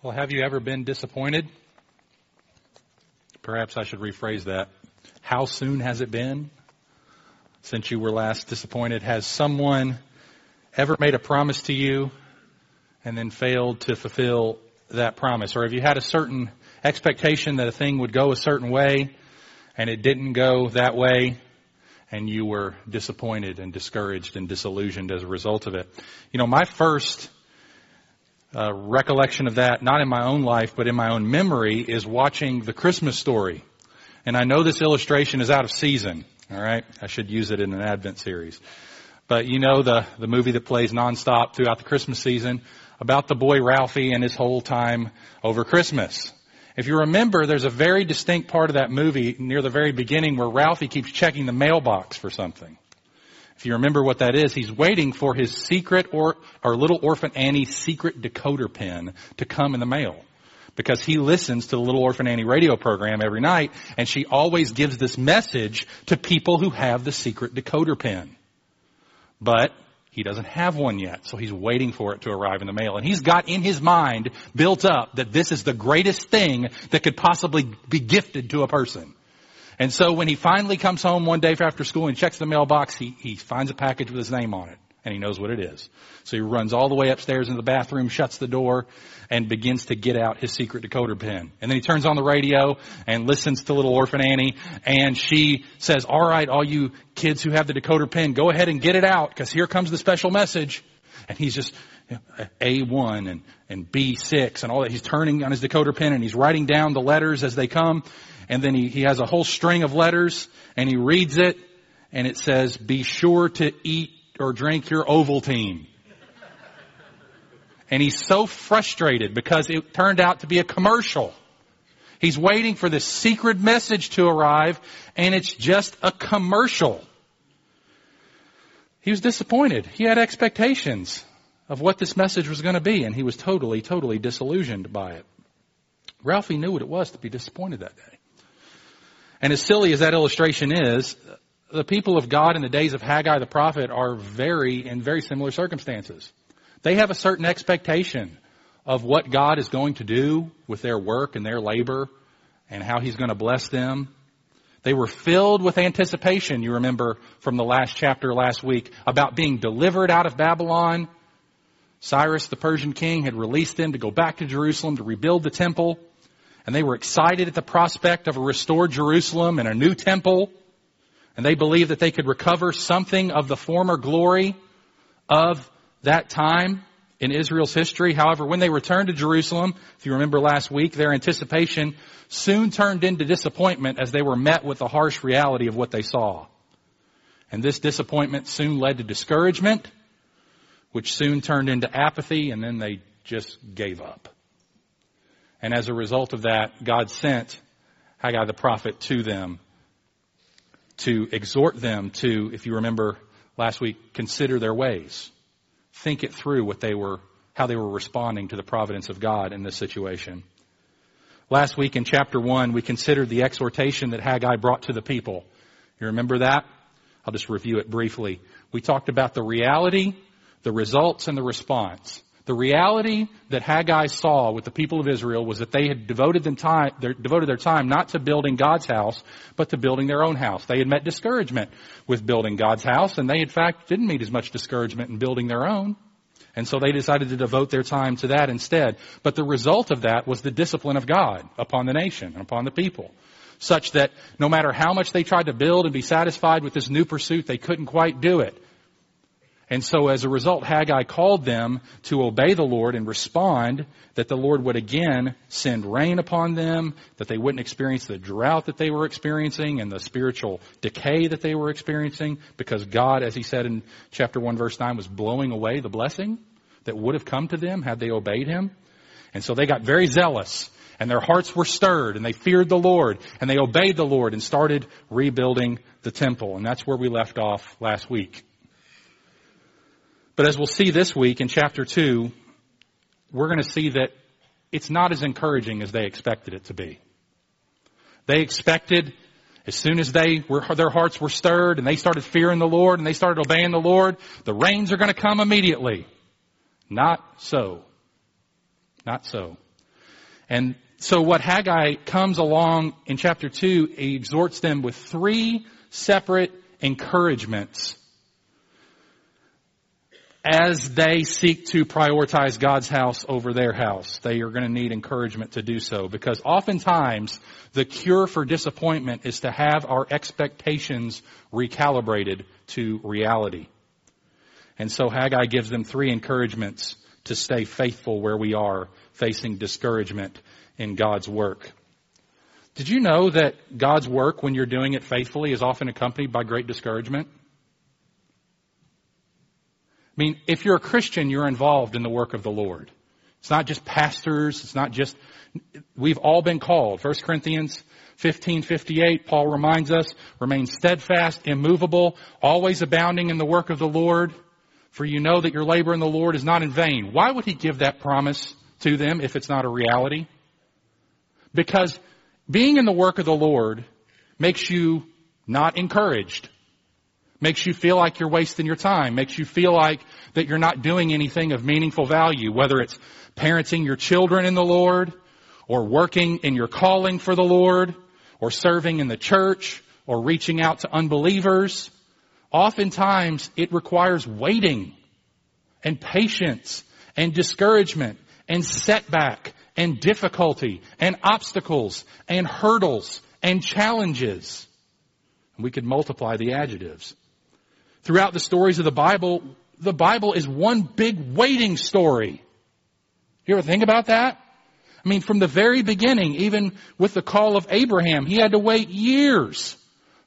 Well, have you ever been disappointed? Perhaps I should rephrase that. How soon has it been since you were last disappointed? Has someone ever made a promise to you and then failed to fulfill that promise? Or have you had a certain expectation that a thing would go a certain way and it didn't go that way and you were disappointed and discouraged and disillusioned as a result of it? You know, my first uh, recollection of that, not in my own life, but in my own memory, is watching the Christmas story. And I know this illustration is out of season. All right, I should use it in an Advent series. But you know the the movie that plays nonstop throughout the Christmas season about the boy Ralphie and his whole time over Christmas. If you remember, there's a very distinct part of that movie near the very beginning where Ralphie keeps checking the mailbox for something. If you remember what that is, he's waiting for his secret or, or little orphan Annie's secret decoder pin to come in the mail. Because he listens to the Little Orphan Annie radio program every night, and she always gives this message to people who have the secret decoder pin. But he doesn't have one yet, so he's waiting for it to arrive in the mail. And he's got in his mind built up that this is the greatest thing that could possibly be gifted to a person. And so when he finally comes home one day after school and checks the mailbox, he, he finds a package with his name on it. And he knows what it is. So he runs all the way upstairs into the bathroom, shuts the door, and begins to get out his secret decoder pin. And then he turns on the radio and listens to little orphan Annie, and she says, all right, all you kids who have the decoder pin, go ahead and get it out, because here comes the special message. And he's just, A1 and, and B6 and all that. He's turning on his decoder pin and he's writing down the letters as they come and then he, he has a whole string of letters and he reads it and it says, be sure to eat or drink your Ovaltine. And he's so frustrated because it turned out to be a commercial. He's waiting for this secret message to arrive and it's just a commercial. He was disappointed. He had expectations of what this message was going to be and he was totally, totally disillusioned by it. Ralphie knew what it was to be disappointed that day. And as silly as that illustration is, the people of God in the days of Haggai the prophet are very, in very similar circumstances. They have a certain expectation of what God is going to do with their work and their labor and how He's going to bless them. They were filled with anticipation, you remember from the last chapter last week, about being delivered out of Babylon. Cyrus, the Persian king, had released them to go back to Jerusalem to rebuild the temple and they were excited at the prospect of a restored Jerusalem and a new temple, and they believed that they could recover something of the former glory of that time in Israel's history. However, when they returned to Jerusalem, if you remember last week, their anticipation soon turned into disappointment as they were met with the harsh reality of what they saw. And this disappointment soon led to discouragement, which soon turned into apathy, and then they just gave up. And as a result of that, God sent Haggai the prophet to them to exhort them to, if you remember last week, consider their ways. Think it through what they were, how they were responding to the providence of God in this situation. Last week in chapter one, we considered the exhortation that Haggai brought to the people. You remember that? I'll just review it briefly. We talked about the reality, the results, and the response. The reality that Haggai saw with the people of Israel was that they had devoted, them time, their, devoted their time not to building God's house, but to building their own house. They had met discouragement with building God's house, and they in fact didn't meet as much discouragement in building their own. And so they decided to devote their time to that instead. But the result of that was the discipline of God upon the nation and upon the people. Such that no matter how much they tried to build and be satisfied with this new pursuit, they couldn't quite do it. And so as a result, Haggai called them to obey the Lord and respond that the Lord would again send rain upon them, that they wouldn't experience the drought that they were experiencing and the spiritual decay that they were experiencing because God, as he said in chapter 1 verse 9, was blowing away the blessing that would have come to them had they obeyed him. And so they got very zealous and their hearts were stirred and they feared the Lord and they obeyed the Lord and started rebuilding the temple. And that's where we left off last week. But as we'll see this week in chapter 2, we're going to see that it's not as encouraging as they expected it to be. They expected as soon as they were, their hearts were stirred and they started fearing the Lord and they started obeying the Lord, the rains are going to come immediately. Not so. Not so. And so what Haggai comes along in chapter 2, he exhorts them with three separate encouragements as they seek to prioritize God's house over their house. They are going to need encouragement to do so because oftentimes the cure for disappointment is to have our expectations recalibrated to reality. And so Haggai gives them three encouragements to stay faithful where we are facing discouragement in God's work. Did you know that God's work, when you're doing it faithfully, is often accompanied by great discouragement? I mean, if you're a Christian, you're involved in the work of the Lord. It's not just pastors. It's not just, we've all been called. 1 Corinthians 15:58, Paul reminds us, remain steadfast, immovable, always abounding in the work of the Lord, for you know that your labor in the Lord is not in vain. Why would he give that promise to them if it's not a reality? Because being in the work of the Lord makes you not encouraged. Makes you feel like you're wasting your time. Makes you feel like that you're not doing anything of meaningful value, whether it's parenting your children in the Lord, or working in your calling for the Lord, or serving in the church, or reaching out to unbelievers. Oftentimes it requires waiting and patience and discouragement and setback and difficulty and obstacles and hurdles and challenges. We could multiply the adjectives. Throughout the stories of the Bible, the Bible is one big waiting story. You ever think about that? I mean, from the very beginning, even with the call of Abraham, he had to wait years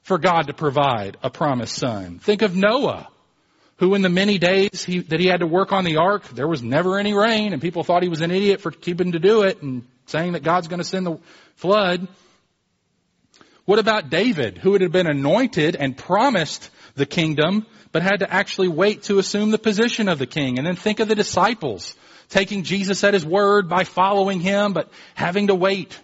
for God to provide a promised son. Think of Noah, who in the many days he, that he had to work on the ark, there was never any rain, and people thought he was an idiot for keeping to do it and saying that God's going to send the flood. What about David, who had been anointed and promised the kingdom, but had to actually wait to assume the position of the king? And then think of the disciples, taking Jesus at his word by following him, but having to wait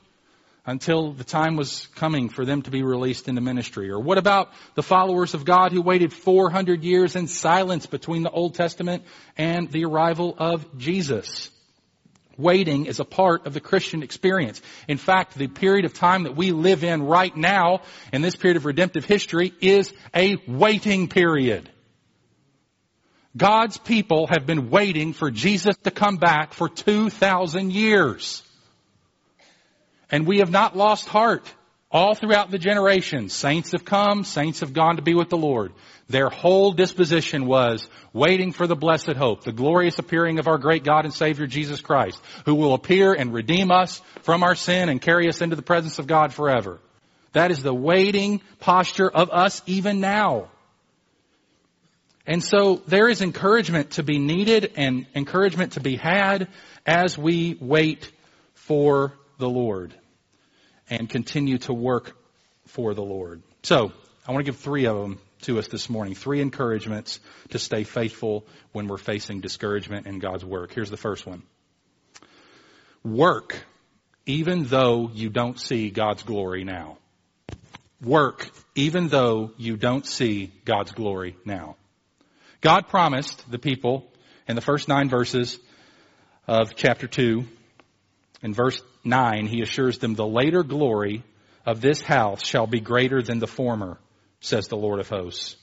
until the time was coming for them to be released into ministry? Or what about the followers of God who waited 400 years in silence between the Old Testament and the arrival of Jesus? Waiting is a part of the Christian experience. In fact, the period of time that we live in right now, in this period of redemptive history, is a waiting period. God's people have been waiting for Jesus to come back for 2,000 years. And we have not lost heart. All throughout the generations, saints have come, saints have gone to be with the Lord. Their whole disposition was waiting for the blessed hope, the glorious appearing of our great God and Savior Jesus Christ, who will appear and redeem us from our sin and carry us into the presence of God forever. That is the waiting posture of us even now. And so there is encouragement to be needed and encouragement to be had as we wait for the Lord and continue to work for the Lord. So, I want to give three of them to us this morning. Three encouragements to stay faithful when we're facing discouragement in God's work. Here's the first one. Work even though you don't see God's glory now. Work even though you don't see God's glory now. God promised the people in the first nine verses of chapter 2 in verse 9, he assures them, the later glory of this house shall be greater than the former, says the Lord of hosts.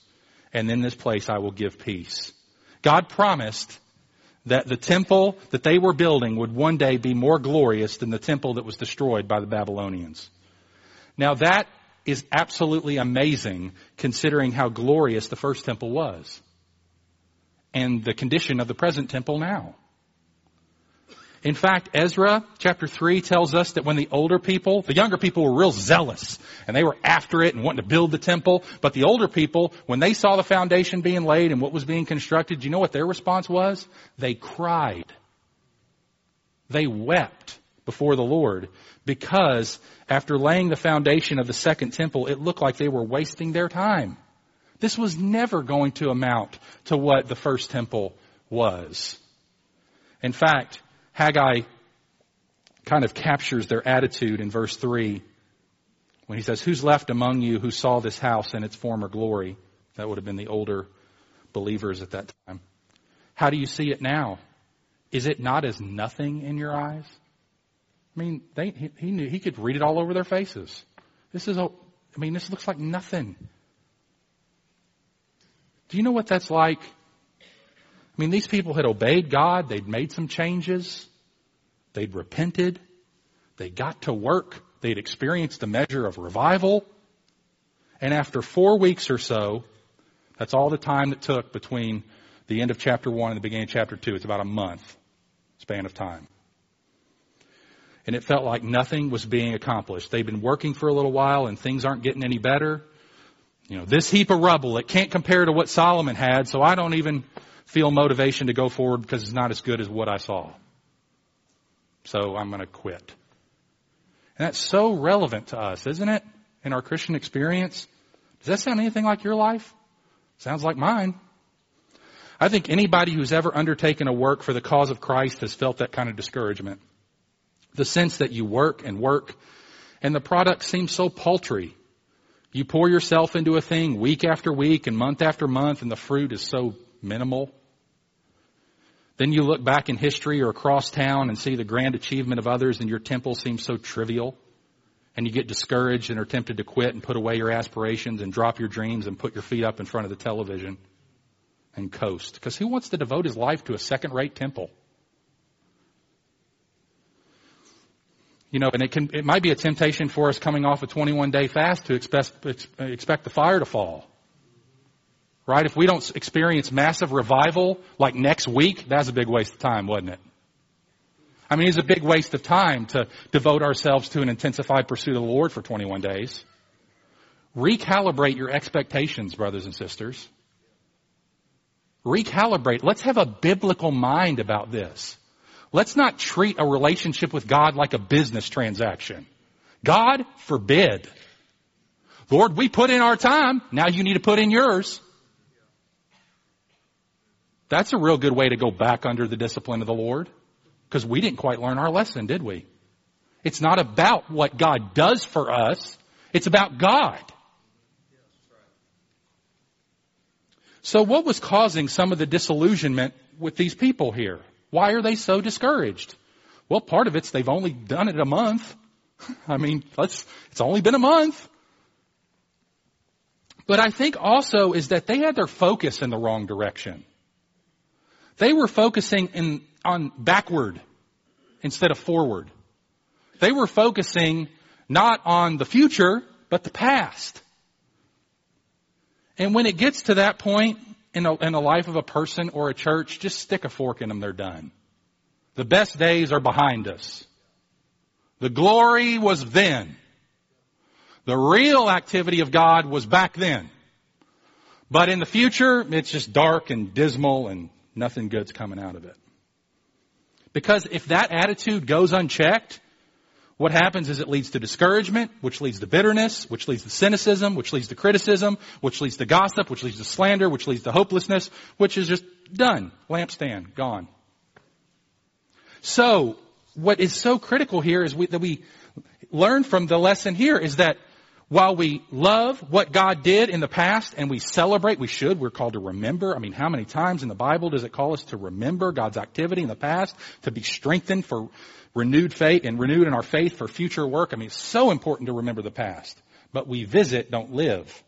And in this place I will give peace. God promised that the temple that they were building would one day be more glorious than the temple that was destroyed by the Babylonians. Now that is absolutely amazing considering how glorious the first temple was and the condition of the present temple now. In fact, Ezra chapter 3 tells us that when the older people, the younger people were real zealous and they were after it and wanting to build the temple. But the older people, when they saw the foundation being laid and what was being constructed, do you know what their response was? They cried. They wept before the Lord because after laying the foundation of the second temple, it looked like they were wasting their time. This was never going to amount to what the first temple was. In fact, Haggai kind of captures their attitude in verse 3 when he says, Who's left among you who saw this house in its former glory? That would have been the older believers at that time. How do you see it now? Is it not as nothing in your eyes? I mean, they, he, he knew he could read it all over their faces. This is, a, I mean, this looks like nothing. Do you know what that's like? I mean, these people had obeyed God. They'd made some changes. They'd repented. They got to work. They'd experienced a measure of revival. And after four weeks or so, that's all the time that took between the end of chapter one and the beginning of chapter two. It's about a month span of time. And it felt like nothing was being accomplished. They've been working for a little while and things aren't getting any better. You know, this heap of rubble, it can't compare to what Solomon had, so I don't even feel motivation to go forward because it's not as good as what I saw. So I'm going to quit. And that's so relevant to us, isn't it? In our Christian experience. Does that sound anything like your life? Sounds like mine. I think anybody who's ever undertaken a work for the cause of Christ has felt that kind of discouragement. The sense that you work and work and the product seems so paltry. You pour yourself into a thing week after week and month after month and the fruit is so minimal. Then you look back in history or across town and see the grand achievement of others and your temple seems so trivial. And you get discouraged and are tempted to quit and put away your aspirations and drop your dreams and put your feet up in front of the television and coast. Because who wants to devote his life to a second rate temple? You know, and it can, it might be a temptation for us coming off a 21 day fast to expect, expect the fire to fall. Right? If we don't experience massive revival like next week, that's a big waste of time, wasn't it? I mean, it's a big waste of time to devote ourselves to an intensified pursuit of the Lord for 21 days. Recalibrate your expectations, brothers and sisters. Recalibrate. Let's have a biblical mind about this. Let's not treat a relationship with God like a business transaction. God forbid. Lord, we put in our time. Now you need to put in yours. That's a real good way to go back under the discipline of the Lord. Because we didn't quite learn our lesson, did we? It's not about what God does for us. It's about God. So what was causing some of the disillusionment with these people here? Why are they so discouraged? Well, part of it's they've only done it a month. I mean, let's, it's only been a month. But I think also is that they had their focus in the wrong direction. They were focusing in, on backward instead of forward. They were focusing not on the future, but the past. And when it gets to that point in, a, in life of a person or a church, just stick a fork in them, they're done. The best days are behind us. The glory was then. The real activity of God was back then. But in the future, it's just dark and dismal and nothing good's coming out of it. Because if that attitude goes unchecked, what happens is it leads to discouragement, which leads to bitterness, which leads to cynicism, which leads to criticism, which leads to gossip, which leads to slander, which leads to hopelessness, which is just done. Lampstand, gone. So, what is so critical here is we, that we learn from the lesson here is that while we love what God did in the past and we celebrate, we should, we're called to remember. I mean, how many times in the Bible does it call us to remember God's activity in the past, to be strengthened for renewed faith and renewed in our faith for future work? I mean, it's so important to remember the past. But we visit, don't live.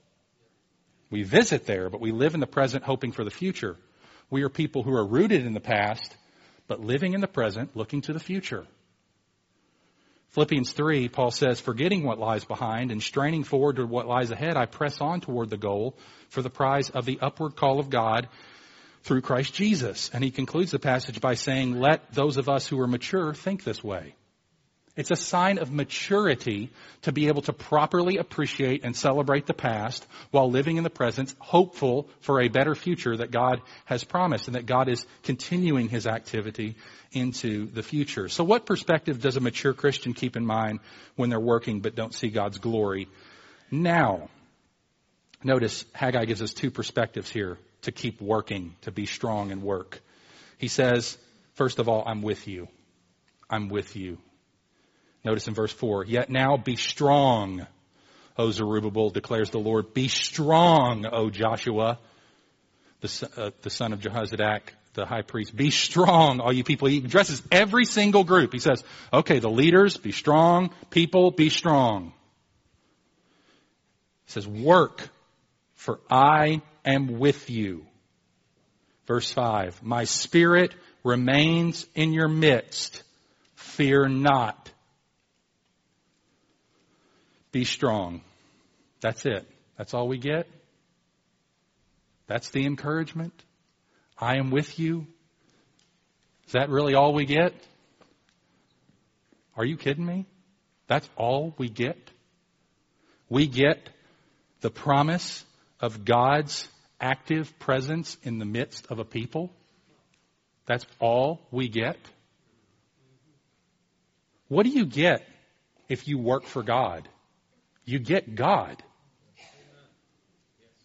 We visit there, but we live in the present hoping for the future. We are people who are rooted in the past, but living in the present, looking to the future. Philippians 3, Paul says, forgetting what lies behind and straining forward to what lies ahead, I press on toward the goal for the prize of the upward call of God through Christ Jesus. And he concludes the passage by saying, let those of us who are mature think this way. It's a sign of maturity to be able to properly appreciate and celebrate the past while living in the present, hopeful for a better future that God has promised and that God is continuing his activity into the future. So what perspective does a mature Christian keep in mind when they're working but don't see God's glory now? Notice Haggai gives us two perspectives here to keep working, to be strong and work. He says, first of all, I'm with you. I'm with you. Notice in verse 4, yet now be strong, O Zerubbabel, declares the Lord. Be strong, O Joshua, the, uh, the son of Jehozadak, the high priest, be strong, all you people. He addresses every single group. He says, okay, the leaders, be strong. People, be strong. He says, work, for I am with you. Verse 5, my spirit remains in your midst. Fear not. Be strong. That's it. That's all we get. That's the encouragement. I am with you. Is that really all we get? Are you kidding me? That's all we get? We get the promise of God's active presence in the midst of a people? That's all we get? What do you get if you work for God? You get God.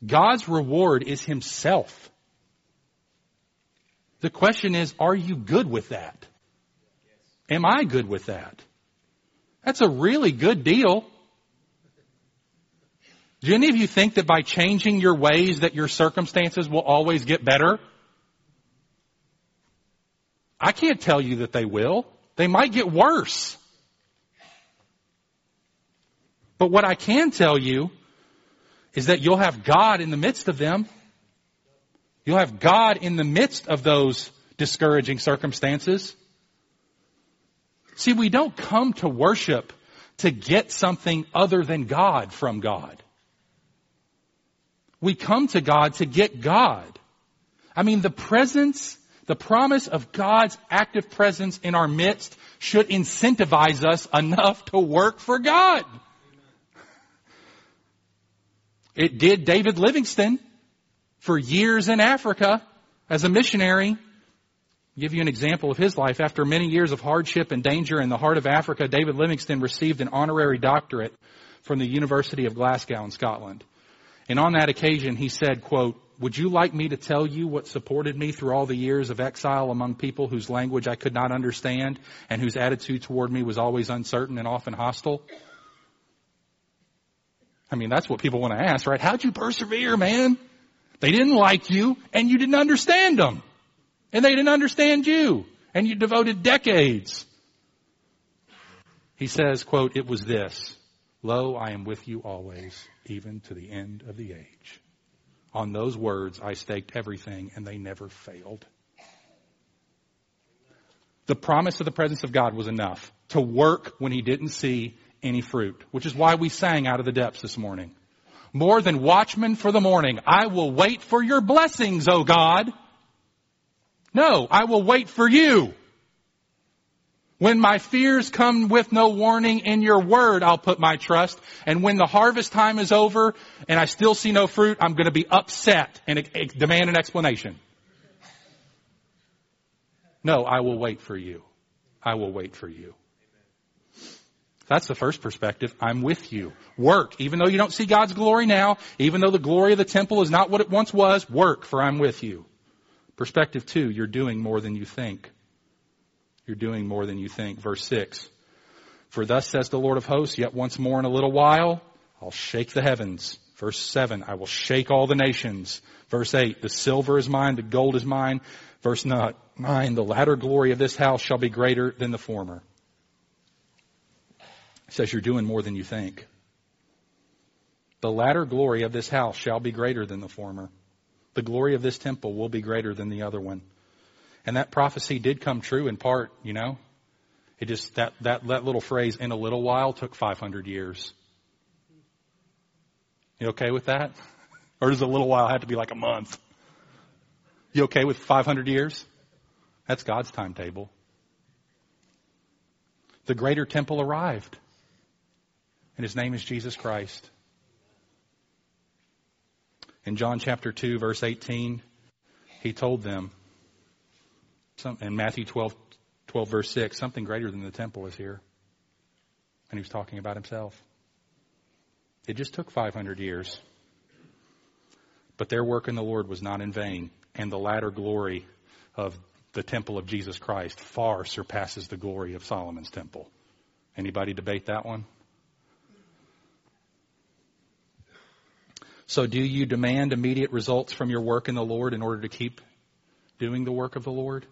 God's reward is Himself. The question is, are you good with that? Am I good with that? That's a really good deal. Do any of you think that by changing your ways that your circumstances will always get better? I can't tell you that they will. They might get worse. But what I can tell you is that you'll have God in the midst of them. You'll have God in the midst of those discouraging circumstances. See, we don't come to worship to get something other than God from God. We come to God to get God. I mean, the presence, the promise of God's active presence in our midst should incentivize us enough to work for God. It did David Livingstone for years in Africa as a missionary. I'll give you an example of his life. After many years of hardship and danger in the heart of Africa, David Livingstone received an honorary doctorate from the University of Glasgow in Scotland. And on that occasion, he said, quote, would you like me to tell you what supported me through all the years of exile among people whose language I could not understand and whose attitude toward me was always uncertain and often hostile? I mean, that's what people want to ask, right? How'd you persevere, man? They didn't like you and you didn't understand them. And they didn't understand you. And you devoted decades. He says, quote, it was this. Lo, I am with you always even to the end of the age. On those words, I staked everything and they never failed. The promise of the presence of God was enough to work when he didn't see any fruit, which is why we sang out of the depths this morning. More than watchmen for the morning, I will wait for your blessings, O God. No, I will wait for you. When my fears come with no warning in your word, I'll put my trust. And when the harvest time is over and I still see no fruit, I'm going to be upset and demand an explanation. No, I will wait for you. I will wait for you. That's the first perspective. I'm with you. Work. Even though you don't see God's glory now, even though the glory of the temple is not what it once was, work, for I'm with you. Perspective two, you're doing more than you think. You're doing more than you think. Verse 6. For thus says the Lord of hosts, yet once more in a little while, I'll shake the heavens. Verse 7, I will shake all the nations. Verse 8, the silver is mine, the gold is mine. Verse 9, the latter glory of this house shall be greater than the former. Says you're doing more than you think. The latter glory of this house shall be greater than the former. The glory of this temple will be greater than the other one. And that prophecy did come true in part, you know. It just, that, that, that little phrase, in a little while, took 500 years. You okay with that? Or does a little while have to be like a month? You okay with 500 years? That's God's timetable. The greater temple arrived. And his name is Jesus Christ. In John chapter 2 verse 18, he told them, in Matthew 12, 12, verse 6, something greater than the temple is here. And he was talking about himself. It just took 500 years. But their work in the Lord was not in vain, and the latter glory of the temple of Jesus Christ far surpasses the glory of Solomon's temple. Anybody debate that one? So do you demand immediate results from your work in the Lord in order to keep doing the work of the Lord.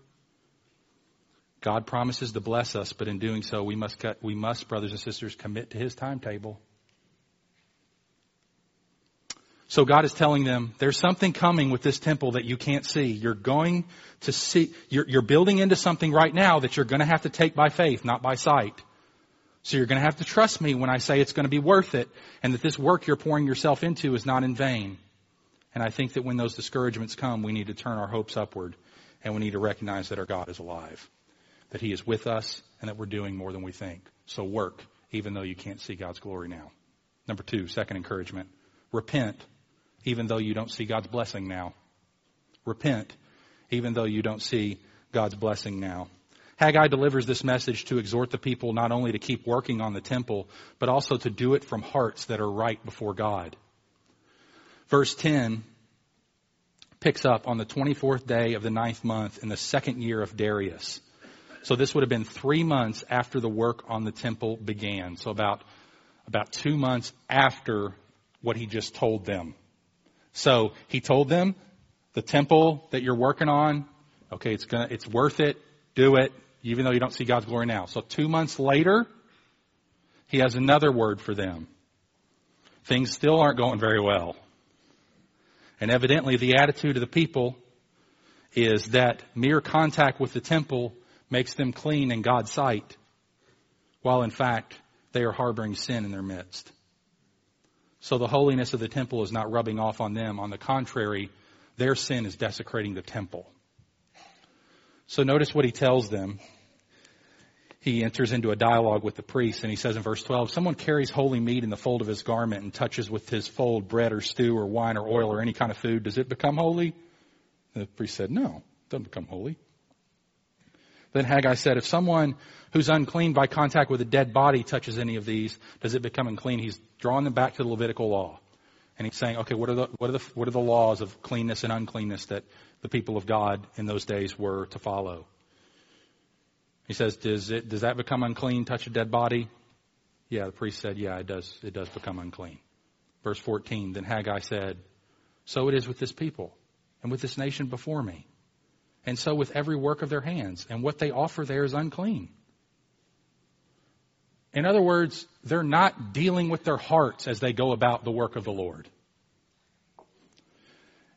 God promises to bless us, but in doing so, we must, cut, we must, brothers and sisters, commit to His timetable. So God is telling them, there's something coming with this temple that you can't see. You're going to see, you're, you're building into something right now that you're going to have to take by faith, not by sight. So you're going to have to trust me when I say it's going to be worth it and that this work you're pouring yourself into is not in vain. And I think that when those discouragements come, we need to turn our hopes upward and we need to recognize that our God is alive, that He is with us and that we're doing more than we think. So work, even though you can't see God's glory now. Number two, second encouragement. Repent even though you don't see God's blessing now. Repent, even though you don't see God's blessing now. Haggai delivers this message to exhort the people not only to keep working on the temple, but also to do it from hearts that are right before God. Verse 10 picks up on the 24th day of the ninth month in the second year of Darius. So this would have been three months after the work on the temple began. So about, about two months after what he just told them. So he told them, the temple that you're working on, okay, it's gonna, it's worth it. Do it, even though you don't see God's glory now. So two months later, he has another word for them. Things still aren't going very well. And evidently the attitude of the people is that mere contact with the temple makes them clean in God's sight, while in fact they are harboring sin in their midst. So the holiness of the temple is not rubbing off on them. On the contrary, their sin is desecrating the temple. So notice what he tells them. He enters into a dialogue with the priest and he says in verse 12, someone carries holy meat in the fold of his garment and touches with his fold bread or stew or wine or oil or any kind of food. Does it become holy? The priest said, no, it doesn't become holy. Then Haggai said, if someone who's unclean by contact with a dead body touches any of these, does it become unclean? He's drawing them back to the Levitical law. And he's saying, okay, what are the, what are the, what are the laws of cleanness and uncleanness that the people of God in those days were to follow? He says, does it, does that become unclean, touch a dead body? Yeah, the priest said, yeah, it does, it does become unclean. Verse 14, then Haggai said, so it is with this people and with this nation before me. And so with every work of their hands, and what they offer there is unclean. In other words, they're not dealing with their hearts as they go about the work of the Lord.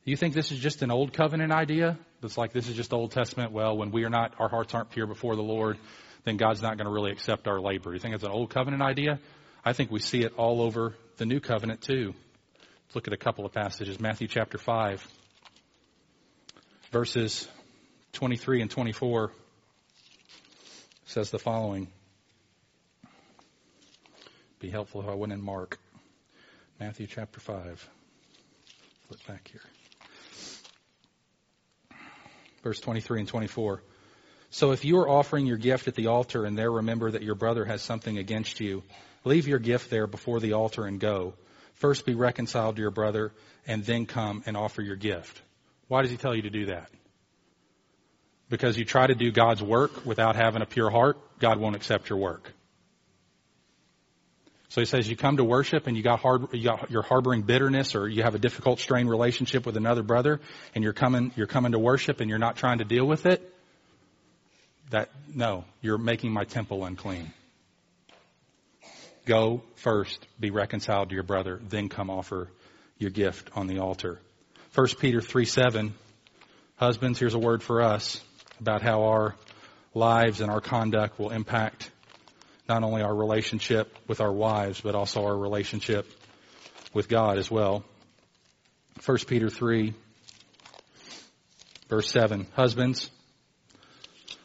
You think this is just an old covenant idea? That's like this is just Old Testament. Well, when we are not, our hearts aren't pure before the Lord, then God's not going to really accept our labor. You think it's an old covenant idea? I think we see it all over the new covenant too. Let's look at a couple of passages. Matthew chapter 5, verses 23 and 24 says the following be helpful if I went in Mark. Matthew chapter 5. Flip back here. Verse 23 and 24. So if you are offering your gift at the altar and there remember that your brother has something against you, leave your gift there before the altar and go. First be reconciled to your brother and then come and offer your gift. Why does he tell you to do that? Because you try to do God's work without having a pure heart, God won't accept your work. So he says you come to worship and you got hard, you got, you're harboring bitterness or you have a difficult strained relationship with another brother and you're coming, you're coming to worship and you're not trying to deal with it. That, no, you're making my temple unclean. Go first, be reconciled to your brother, then come offer your gift on the altar. 1 Peter 3 7. Husbands, here's a word for us about how our lives and our conduct will impact not only our relationship with our wives, but also our relationship with God as well. 1 Peter 3, verse 7. Husbands,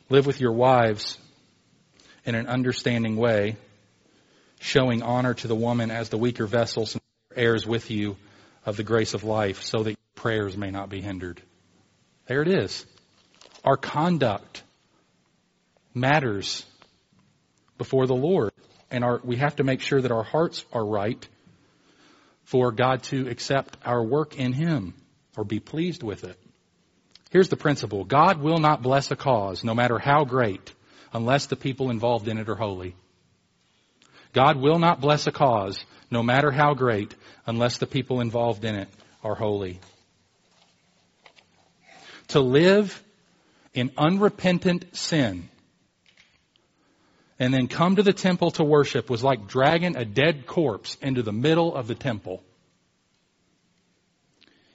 live with your wives in an understanding way, showing honor to the woman as the weaker vessel, since heirs with you of the grace of life, so that prayers may not be hindered. There it is. Our conduct matters before the Lord. And our, we have to make sure that our hearts are right for God to accept our work in Him or be pleased with it. Here's the principle. God will not bless a cause, no matter how great, unless the people involved in it are holy. God will not bless a cause, no matter how great, unless the people involved in it are holy. To live in unrepentant sin and then come to the temple to worship was like dragging a dead corpse into the middle of the temple.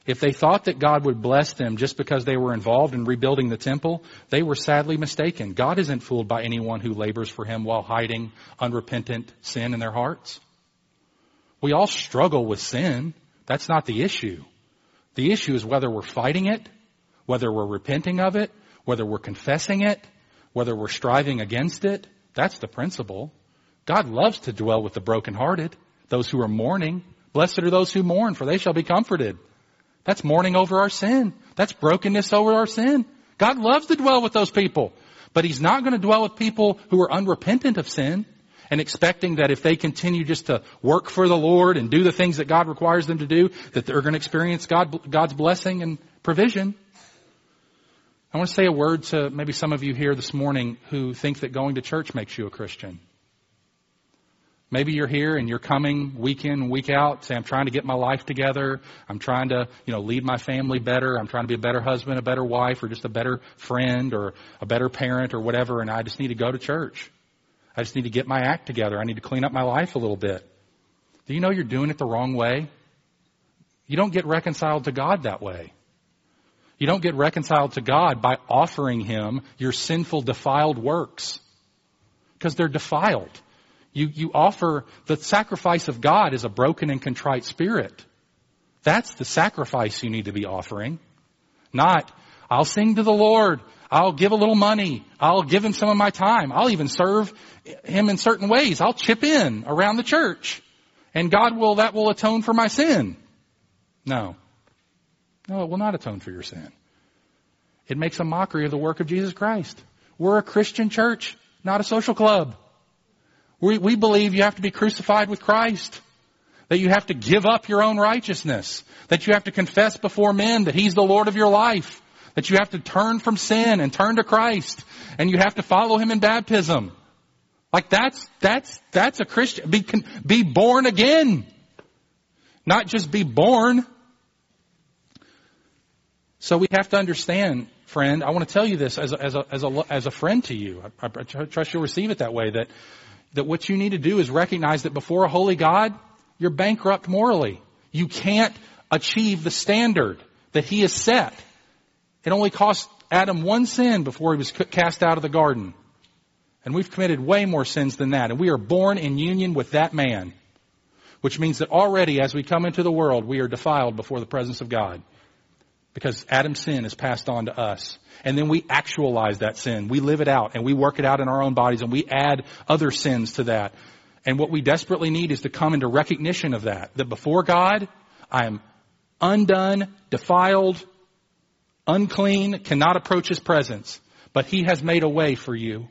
If they thought that God would bless them just because they were involved in rebuilding the temple, they were sadly mistaken. God isn't fooled by anyone who labors for him while hiding unrepentant sin in their hearts. We all struggle with sin. That's not the issue. The issue is whether we're fighting it, whether we're repenting of it, whether we're confessing it, whether we're striving against it. That's the principle. God loves to dwell with the brokenhearted, those who are mourning. Blessed are those who mourn, for they shall be comforted. That's mourning over our sin. That's brokenness over our sin. God loves to dwell with those people. But He's not going to dwell with people who are unrepentant of sin and expecting that if they continue just to work for the Lord and do the things that God requires them to do, that they're going to experience God, God's blessing and provision. I want to say a word to maybe some of you here this morning who think that going to church makes you a Christian. Maybe you're here and you're coming week in, week out, say, I'm trying to get my life together. I'm trying to, you know, lead my family better. I'm trying to be a better husband, a better wife, or just a better friend or a better parent or whatever, and I just need to go to church. I just need to get my act together. I need to clean up my life a little bit. Do you know you're doing it the wrong way? You don't get reconciled to God that way. You don't get reconciled to God by offering Him your sinful, defiled works. Because they're defiled. You, you offer the sacrifice of God is a broken and contrite spirit. That's the sacrifice you need to be offering. Not, I'll sing to the Lord. I'll give a little money. I'll give him some of my time. I'll even serve him in certain ways. I'll chip in around the church. And God will, that will atone for my sin. No. No, it will not atone for your sin. It makes a mockery of the work of Jesus Christ. We're a Christian church, not a social club. We, we believe you have to be crucified with Christ. That you have to give up your own righteousness. That you have to confess before men that He's the Lord of your life. That you have to turn from sin and turn to Christ. And you have to follow Him in baptism. Like that's, that's, that's a Christian. Be, be born again. Not just be born. So we have to understand, friend, I want to tell you this as a, as a, as a, as a friend to you. I, I trust you'll receive it that way that that what you need to do is recognize that before a holy God, you're bankrupt morally. You can't achieve the standard that he has set. It only cost Adam one sin before he was cast out of the garden. And we've committed way more sins than that. And we are born in union with that man. Which means that already as we come into the world, we are defiled before the presence of God. Because Adam's sin is passed on to us. And then we actualize that sin. We live it out and we work it out in our own bodies and we add other sins to that. And what we desperately need is to come into recognition of that. That before God, I am undone, defiled, unclean, cannot approach His presence. But He has made a way for you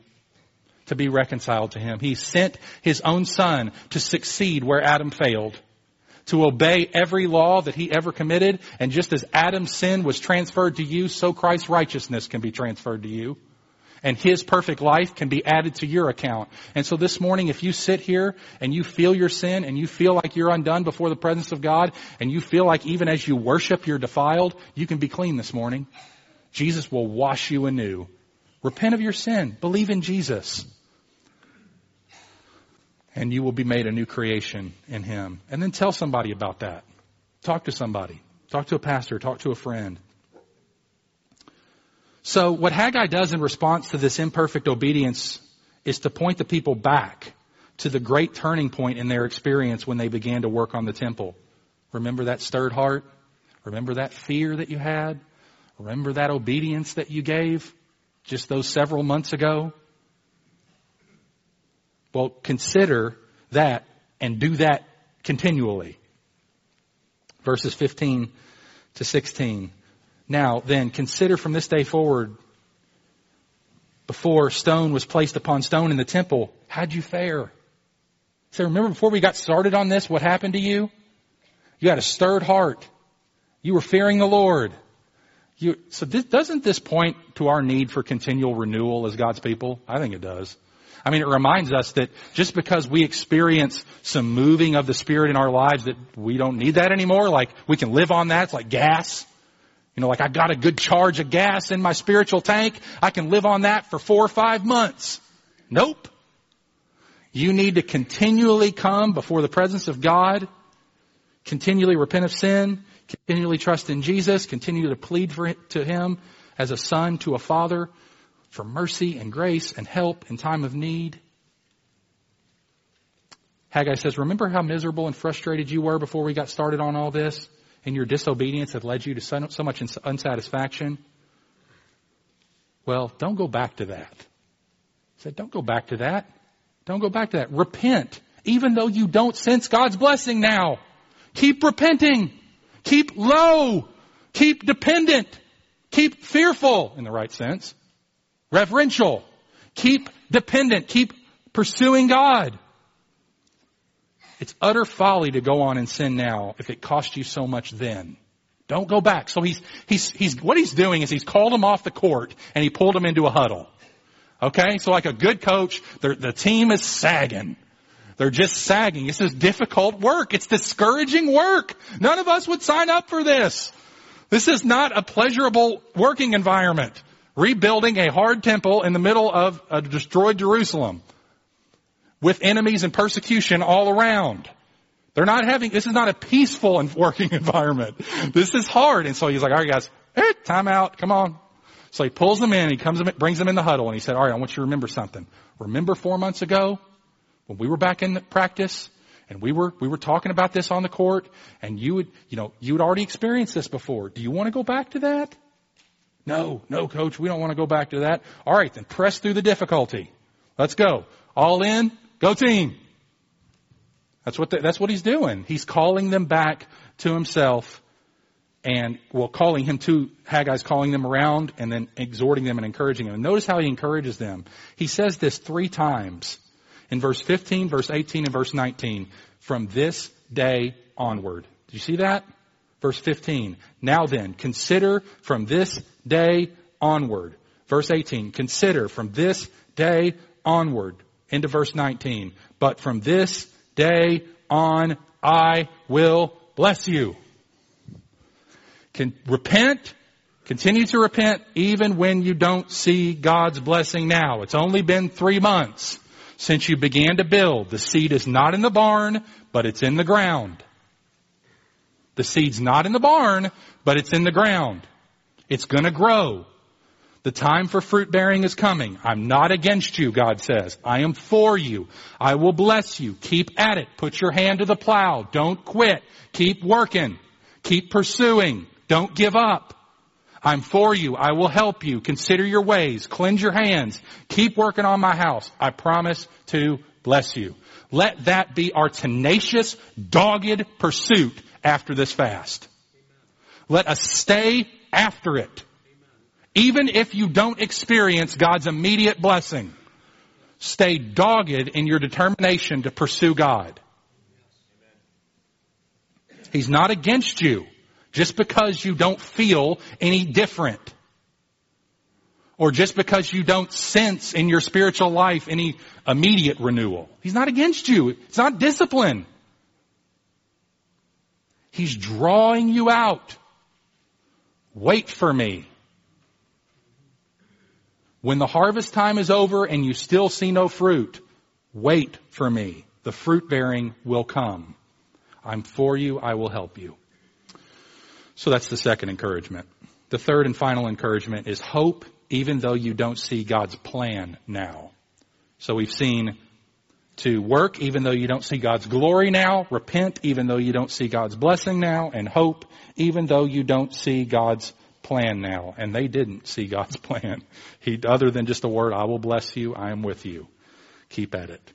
to be reconciled to Him. He sent His own Son to succeed where Adam failed to obey every law that he ever committed. And just as Adam's sin was transferred to you, so Christ's righteousness can be transferred to you. And his perfect life can be added to your account. And so this morning, if you sit here and you feel your sin and you feel like you're undone before the presence of God and you feel like even as you worship you're defiled, you can be clean this morning. Jesus will wash you anew. Repent of your sin. Believe in Jesus and you will be made a new creation in Him. And then tell somebody about that. Talk to somebody. Talk to a pastor. Talk to a friend. So what Haggai does in response to this imperfect obedience is to point the people back to the great turning point in their experience when they began to work on the temple. Remember that stirred heart? Remember that fear that you had? Remember that obedience that you gave just those several months ago? Well, consider that and do that continually. Verses 15 to 16. Now then, consider from this day forward, before stone was placed upon stone in the temple, how'd you fare? So remember before we got started on this, what happened to you? You had a stirred heart. You were fearing the Lord. You, so this, doesn't this point to our need for continual renewal as God's people? I think it does. I mean, it reminds us that just because we experience some moving of the Spirit in our lives that we don't need that anymore, like we can live on that, it's like gas. You know, like I got a good charge of gas in my spiritual tank. I can live on that for four or five months. Nope. You need to continually come before the presence of God, continually repent of sin, continually trust in Jesus, continue to plead for, to Him as a son to a father for mercy and grace and help in time of need. Haggai says, remember how miserable and frustrated you were before we got started on all this? And your disobedience had led you to so, much unsatisfaction? Well, don't go back to that. He said, don't go back to that. Don't go back to that. Repent, even though you don't sense God's blessing now. Keep repenting. Keep low. Keep dependent. Keep fearful in the right sense. Reverential. Keep dependent. Keep pursuing God. It's utter folly to go on and sin now if it cost you so much then. Don't go back. So he's, he's, he's, what he's doing is he's called him off the court and he pulled him into a huddle. Okay? So like a good coach, the team is sagging. They're just sagging. This is difficult work. It's discouraging work. None of us would sign up for this. This is not a pleasurable working environment. Rebuilding a hard temple in the middle of a destroyed Jerusalem with enemies and persecution all around. They're not having, this is not a peaceful and working environment. This is hard. And so he's like, all right guys, hey, time out, come on. So he pulls them in, he comes, brings them in the huddle and he said, all right, I want you to remember something. Remember four months ago when we were back in practice and we were, we were talking about this on the court and you would, you know, you had already experienced this before. Do you want to go back to that? No, no coach, we don't want to go back to that. All right, then press through the difficulty. Let's go. All in, Go team. That's what, the, that's what he's doing. He's calling them back to himself and, well, calling him to, Haggai's calling them around and then exhorting them and encouraging them. And notice how he encourages them. He says this three times in verse 15, verse 18, and verse 19. From this day onward. Do you see that? Verse 15. Now then, consider from this day onward. Verse 18. Consider from this day onward into verse 19. But from this day on, I will bless you. Can repent, continue to repent even when you don't see God's blessing now. It's only been three months since you began to build. The seed is not in the barn, but it's in the ground. The seed's not in the barn, but it's in the ground. It's gonna grow. The time for fruit bearing is coming. I'm not against you, God says. I am for you. I will bless you. Keep at it. Put your hand to the plow. Don't quit. Keep working. Keep pursuing. Don't give up. I'm for you. I will help you. Consider your ways. Cleanse your hands. Keep working on my house. I promise to bless you. Let that be our tenacious, dogged pursuit after this fast. Let us stay after it. Even if you don't experience God's immediate blessing, stay dogged in your determination to pursue God. He's not against you just because you don't feel any different. Or just because you don't sense in your spiritual life any immediate renewal. He's not against you. It's not discipline. He's drawing you out. Wait for me. When the harvest time is over and you still see no fruit, wait for me. The fruit bearing will come. I'm for you. I will help you. So that's the second encouragement. The third and final encouragement is hope even though you don't see God's plan now. So we've seen to work even though you don't see God's glory now, repent even though you don't see God's blessing now, and hope even though you don't see God's plan now, and they didn't see God's plan. He, other than just the word, I will bless you, I am with you. Keep at it.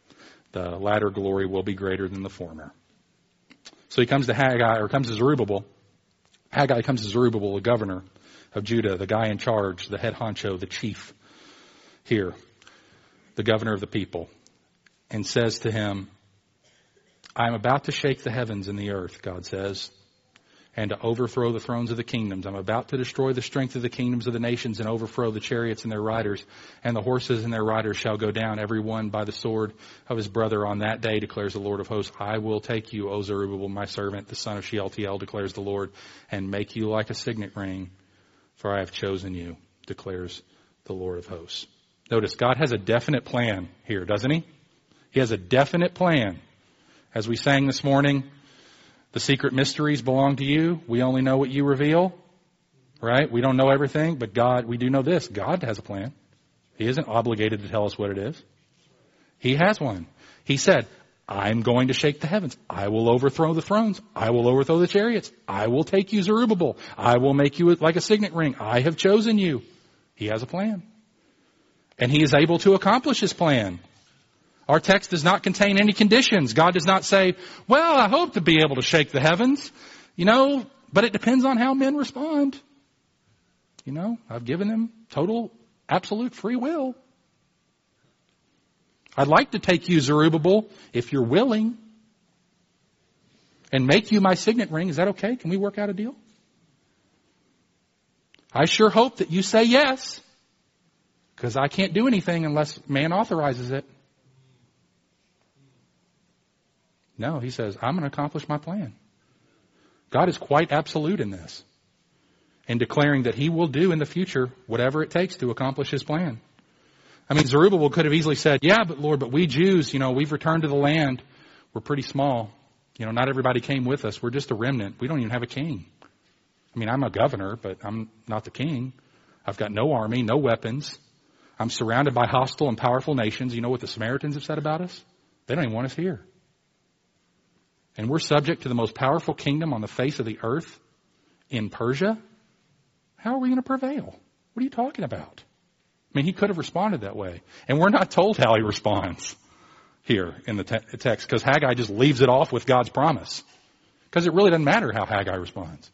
The latter glory will be greater than the former. So he comes to Haggai, or comes to Zerubbabel. Haggai comes to Zerubbabel, the governor of Judah, the guy in charge, the head honcho, the chief here, the governor of the people, and says to him, I am about to shake the heavens and the earth, God says and to overthrow the thrones of the kingdoms. I'm about to destroy the strength of the kingdoms of the nations and overthrow the chariots and their riders, and the horses and their riders shall go down, every one by the sword of his brother on that day, declares the Lord of hosts. I will take you, O Zerubbabel, my servant, the son of Shealtiel, declares the Lord, and make you like a signet ring for I have chosen you, declares the Lord of hosts. Notice God has a definite plan here, doesn't he? He has a definite plan. As we sang this morning, the secret mysteries belong to you. We only know what you reveal. Right? We don't know everything, but God, we do know this. God has a plan. He isn't obligated to tell us what it is. He has one. He said, I'm going to shake the heavens. I will overthrow the thrones. I will overthrow the chariots. I will take you Zerubbabel. I will make you like a signet ring. I have chosen you. He has a plan. And he is able to accomplish his plan. Our text does not contain any conditions. God does not say, well, I hope to be able to shake the heavens. You know, but it depends on how men respond. You know, I've given them total, absolute free will. I'd like to take you, Zerubbabel, if you're willing, and make you my signet ring. Is that okay? Can we work out a deal? I sure hope that you say yes, because I can't do anything unless man authorizes it. No, he says, I'm going to accomplish my plan. God is quite absolute in this in declaring that he will do in the future whatever it takes to accomplish his plan. I mean, Zerubbabel could have easily said, yeah, but Lord, but we Jews, you know, we've returned to the land. We're pretty small. You know, not everybody came with us. We're just a remnant. We don't even have a king. I mean, I'm a governor, but I'm not the king. I've got no army, no weapons. I'm surrounded by hostile and powerful nations. You know what the Samaritans have said about us? They don't even want us here. And we're subject to the most powerful kingdom on the face of the earth in Persia. How are we going to prevail? What are you talking about? I mean, he could have responded that way. And we're not told how he responds here in the te- text because Haggai just leaves it off with God's promise. Because it really doesn't matter how Haggai responds.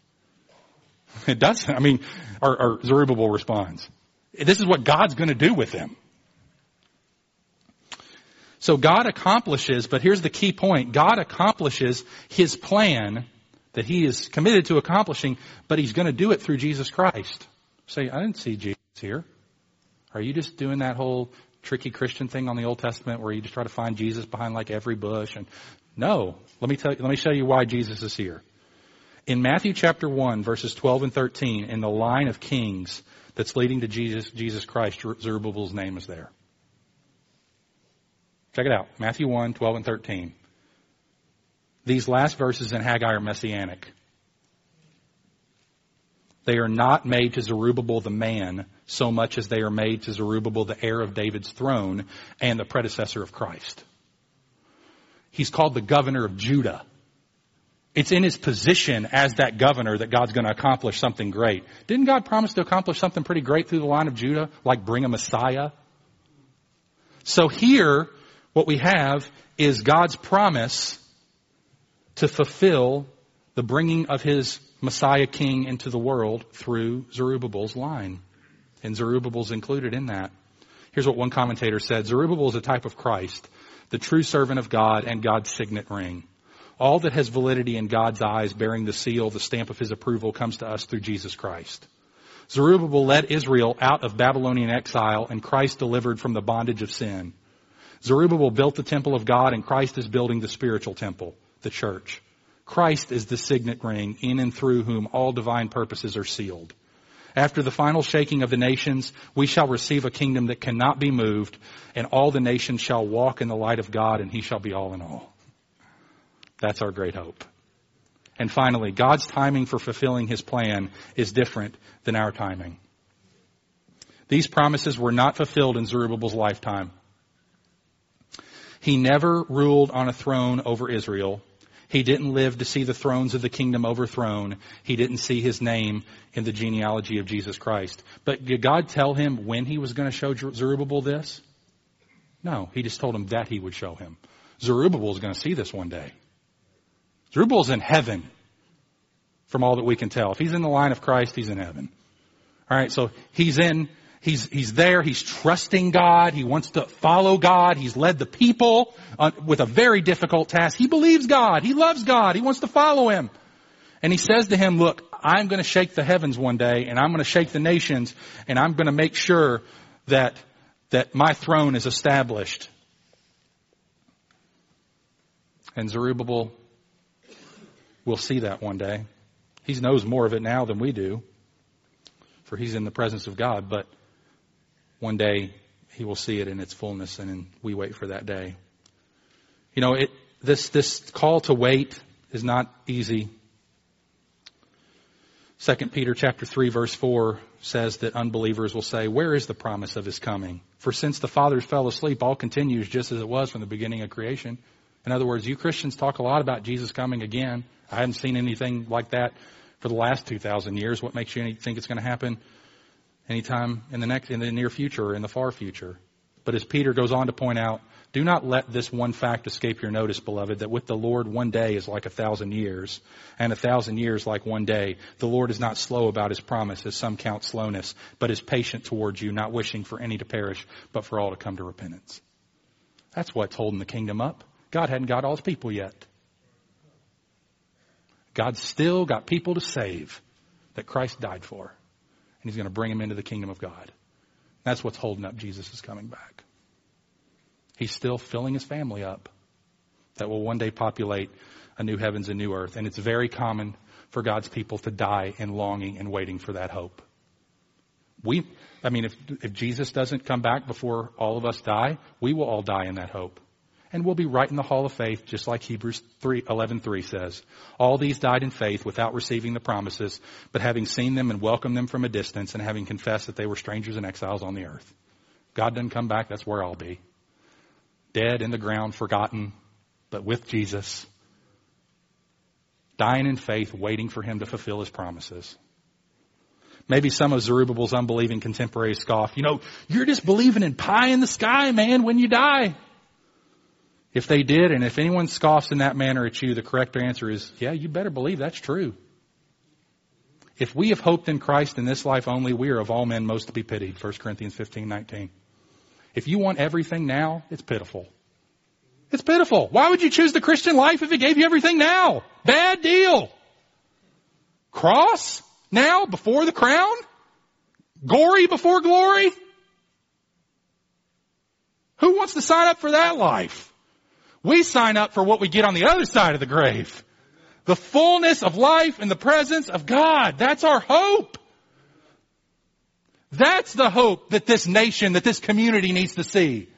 It doesn't. I mean, or, or Zerubbabel responds. This is what God's going to do with them. So God accomplishes, but here's the key point. God accomplishes His plan that he is committed to accomplishing, but he's going to do it through Jesus Christ. Say, I didn't see Jesus here. Are you just doing that whole tricky Christian thing on the Old Testament where you just try to find Jesus behind like every bush? And no, let me tell you, let me show you why Jesus is here. In Matthew chapter 1 verses 12 and 13, in the line of kings that's leading to Jesus, Jesus Christ, Zerubbabel's name is there. Check it out. Matthew 1, 12 and 13. These last verses in Haggai are messianic. They are not made to Zerubbabel the man so much as they are made to Zerubbabel the heir of David's throne and the predecessor of Christ. He's called the governor of Judah. It's in his position as that governor that God's going to accomplish something great. Didn't God promise to accomplish something pretty great through the line of Judah, like bring a Messiah? So here, what we have is God's promise to fulfill the bringing of his Messiah King into the world through Zerubbabel's line. And Zerubbabel's included in that. Here's what one commentator said. Zerubbabel is a type of Christ, the true servant of God and God's signet ring. All that has validity in God's eyes bearing the seal, the stamp of his approval comes to us through Jesus Christ. Zerubbabel led Israel out of Babylonian exile and Christ delivered from the bondage of sin. Zerubbabel built the temple of God and Christ is building the spiritual temple the church. Christ is the signet ring in and through whom all divine purposes are sealed. After the final shaking of the nations, we shall receive a kingdom that cannot be moved, and all the nations shall walk in the light of God, and he shall be all in all. That's our great hope. And finally, God's timing for fulfilling his plan is different than our timing. These promises were not fulfilled in Zerubbabel's lifetime. He never ruled on a throne over Israel he didn't live to see the thrones of the kingdom overthrown. He didn't see his name in the genealogy of Jesus Christ. But did God tell him when he was going to show Zerubbabel this? No, he just told him that he would show him. Zerubbabel is going to see this one day. Zerubbabel's in heaven, from all that we can tell. If he's in the line of Christ, he's in heaven. All right, so he's in He's, he's there. He's trusting God. He wants to follow God. He's led the people uh, with a very difficult task. He believes God. He loves God. He wants to follow Him. And he says to him, look, I'm going to shake the heavens one day and I'm going to shake the nations and I'm going to make sure that, that my throne is established. And Zerubbabel will see that one day. He knows more of it now than we do. for he's in the presence of God, but one day he will see it in its fullness and we wait for that day. You know, it, this, this call to wait is not easy. 2 Peter chapter 3 verse 4 says that unbelievers will say, where is the promise of his coming? For since the fathers fell asleep, all continues just as it was from the beginning of creation. In other words, you Christians talk a lot about Jesus coming again. I haven't seen anything like that for the last 2,000 years. What makes you think it's going to happen anytime in the next, in the near future or in the far future? But as Peter goes on to point out, do not let this one fact escape your notice, beloved, that with the Lord one day is like a thousand years, and a thousand years like one day. The Lord is not slow about his promise, as some count slowness, but is patient towards you, not wishing for any to perish, but for all to come to repentance. That's what's holding the kingdom up. God hadn't got all his people yet. God's still got people to save that Christ died for. And he's going to bring him into the kingdom of God. That's what's holding up Jesus' coming back. He's still filling his family up that will one day populate a new heavens and new earth. And it's very common for God's people to die in longing and waiting for that hope. We, I mean, if, if Jesus doesn't come back before all of us die, we will all die in that hope. And we'll be right in the hall of faith, just like Hebrews 3, 11.3 says. All these died in faith without receiving the promises, but having seen them and welcomed them from a distance and having confessed that they were strangers and exiles on the earth. God doesn't come back, that's where I'll be dead in the ground, forgotten, but with Jesus, dying in faith, waiting for him to fulfill his promises. Maybe some of Zerubbabel's unbelieving contemporaries scoff, you know, you're just believing in pie in the sky, man, when you die. If they did, and if anyone scoffs in that manner at you, the correct answer is, yeah, you better believe that's true. If we have hoped in Christ in this life only, we are of all men most to be pitied. 1 Corinthians 15, 19. If you want everything now, it's pitiful. It's pitiful. Why would you choose the Christian life if it gave you everything now? Bad deal. Cross now before the crown? Gory before glory? Who wants to sign up for that life? We sign up for what we get on the other side of the grave. The fullness of life in the presence of God. That's our hope. That's the hope that this nation, that this community needs to see.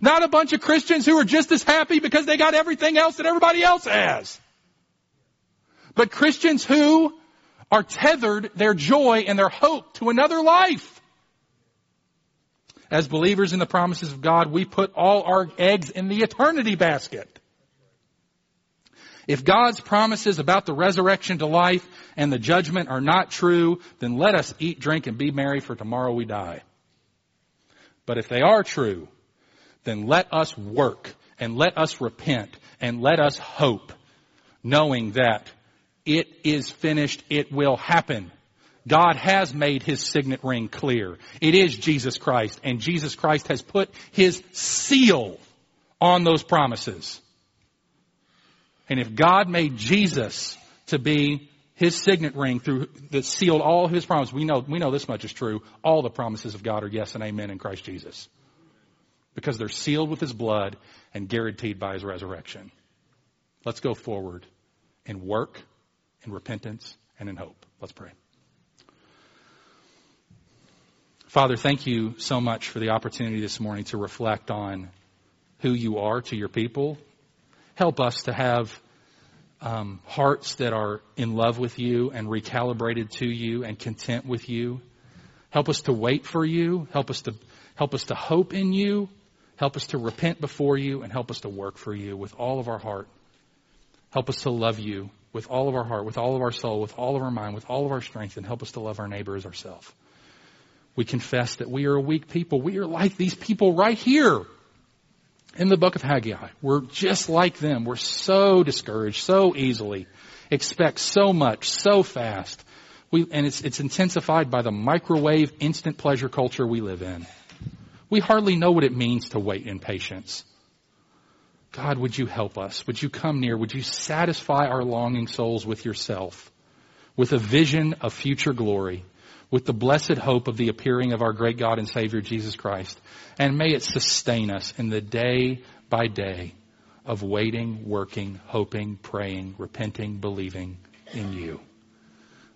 Not a bunch of Christians who are just as happy because they got everything else that everybody else has. But Christians who are tethered their joy and their hope to another life. As believers in the promises of God, we put all our eggs in the eternity basket. If God's promises about the resurrection to life and the judgment are not true, then let us eat, drink, and be merry for tomorrow we die. But if they are true, then let us work and let us repent and let us hope, knowing that it is finished, it will happen. God has made His signet ring clear. It is Jesus Christ, and Jesus Christ has put His seal on those promises. And if God made Jesus to be his signet ring through that sealed all his promises, we know, we know this much is true. All the promises of God are yes and amen in Christ Jesus. Because they're sealed with his blood and guaranteed by his resurrection. Let's go forward in work, in repentance, and in hope. Let's pray. Father, thank you so much for the opportunity this morning to reflect on who you are to your people, Help us to have um, hearts that are in love with you and recalibrated to you and content with you. Help us to wait for you. Help us to help us to hope in you. Help us to repent before you and help us to work for you with all of our heart. Help us to love you with all of our heart, with all of our soul, with all of our mind, with all of our strength, and help us to love our neighbor as ourselves. We confess that we are a weak people. We are like these people right here in the book of Haggai. We're just like them. We're so discouraged so easily, expect so much so fast. We, and it's, it's intensified by the microwave instant pleasure culture we live in. We hardly know what it means to wait in patience. God, would you help us? Would you come near? Would you satisfy our longing souls with yourself, with a vision of future glory? With the blessed hope of the appearing of our great God and Savior Jesus Christ. And may it sustain us in the day by day of waiting, working, hoping, praying, repenting, believing in you.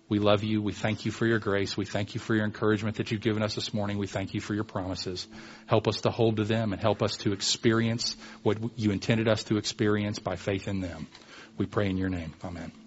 We love you. We thank you for your grace. We thank you for your encouragement that you've given us this morning. We thank you for your promises. Help us to hold to them and help us to experience what you intended us to experience by faith in them. We pray in your name. Amen.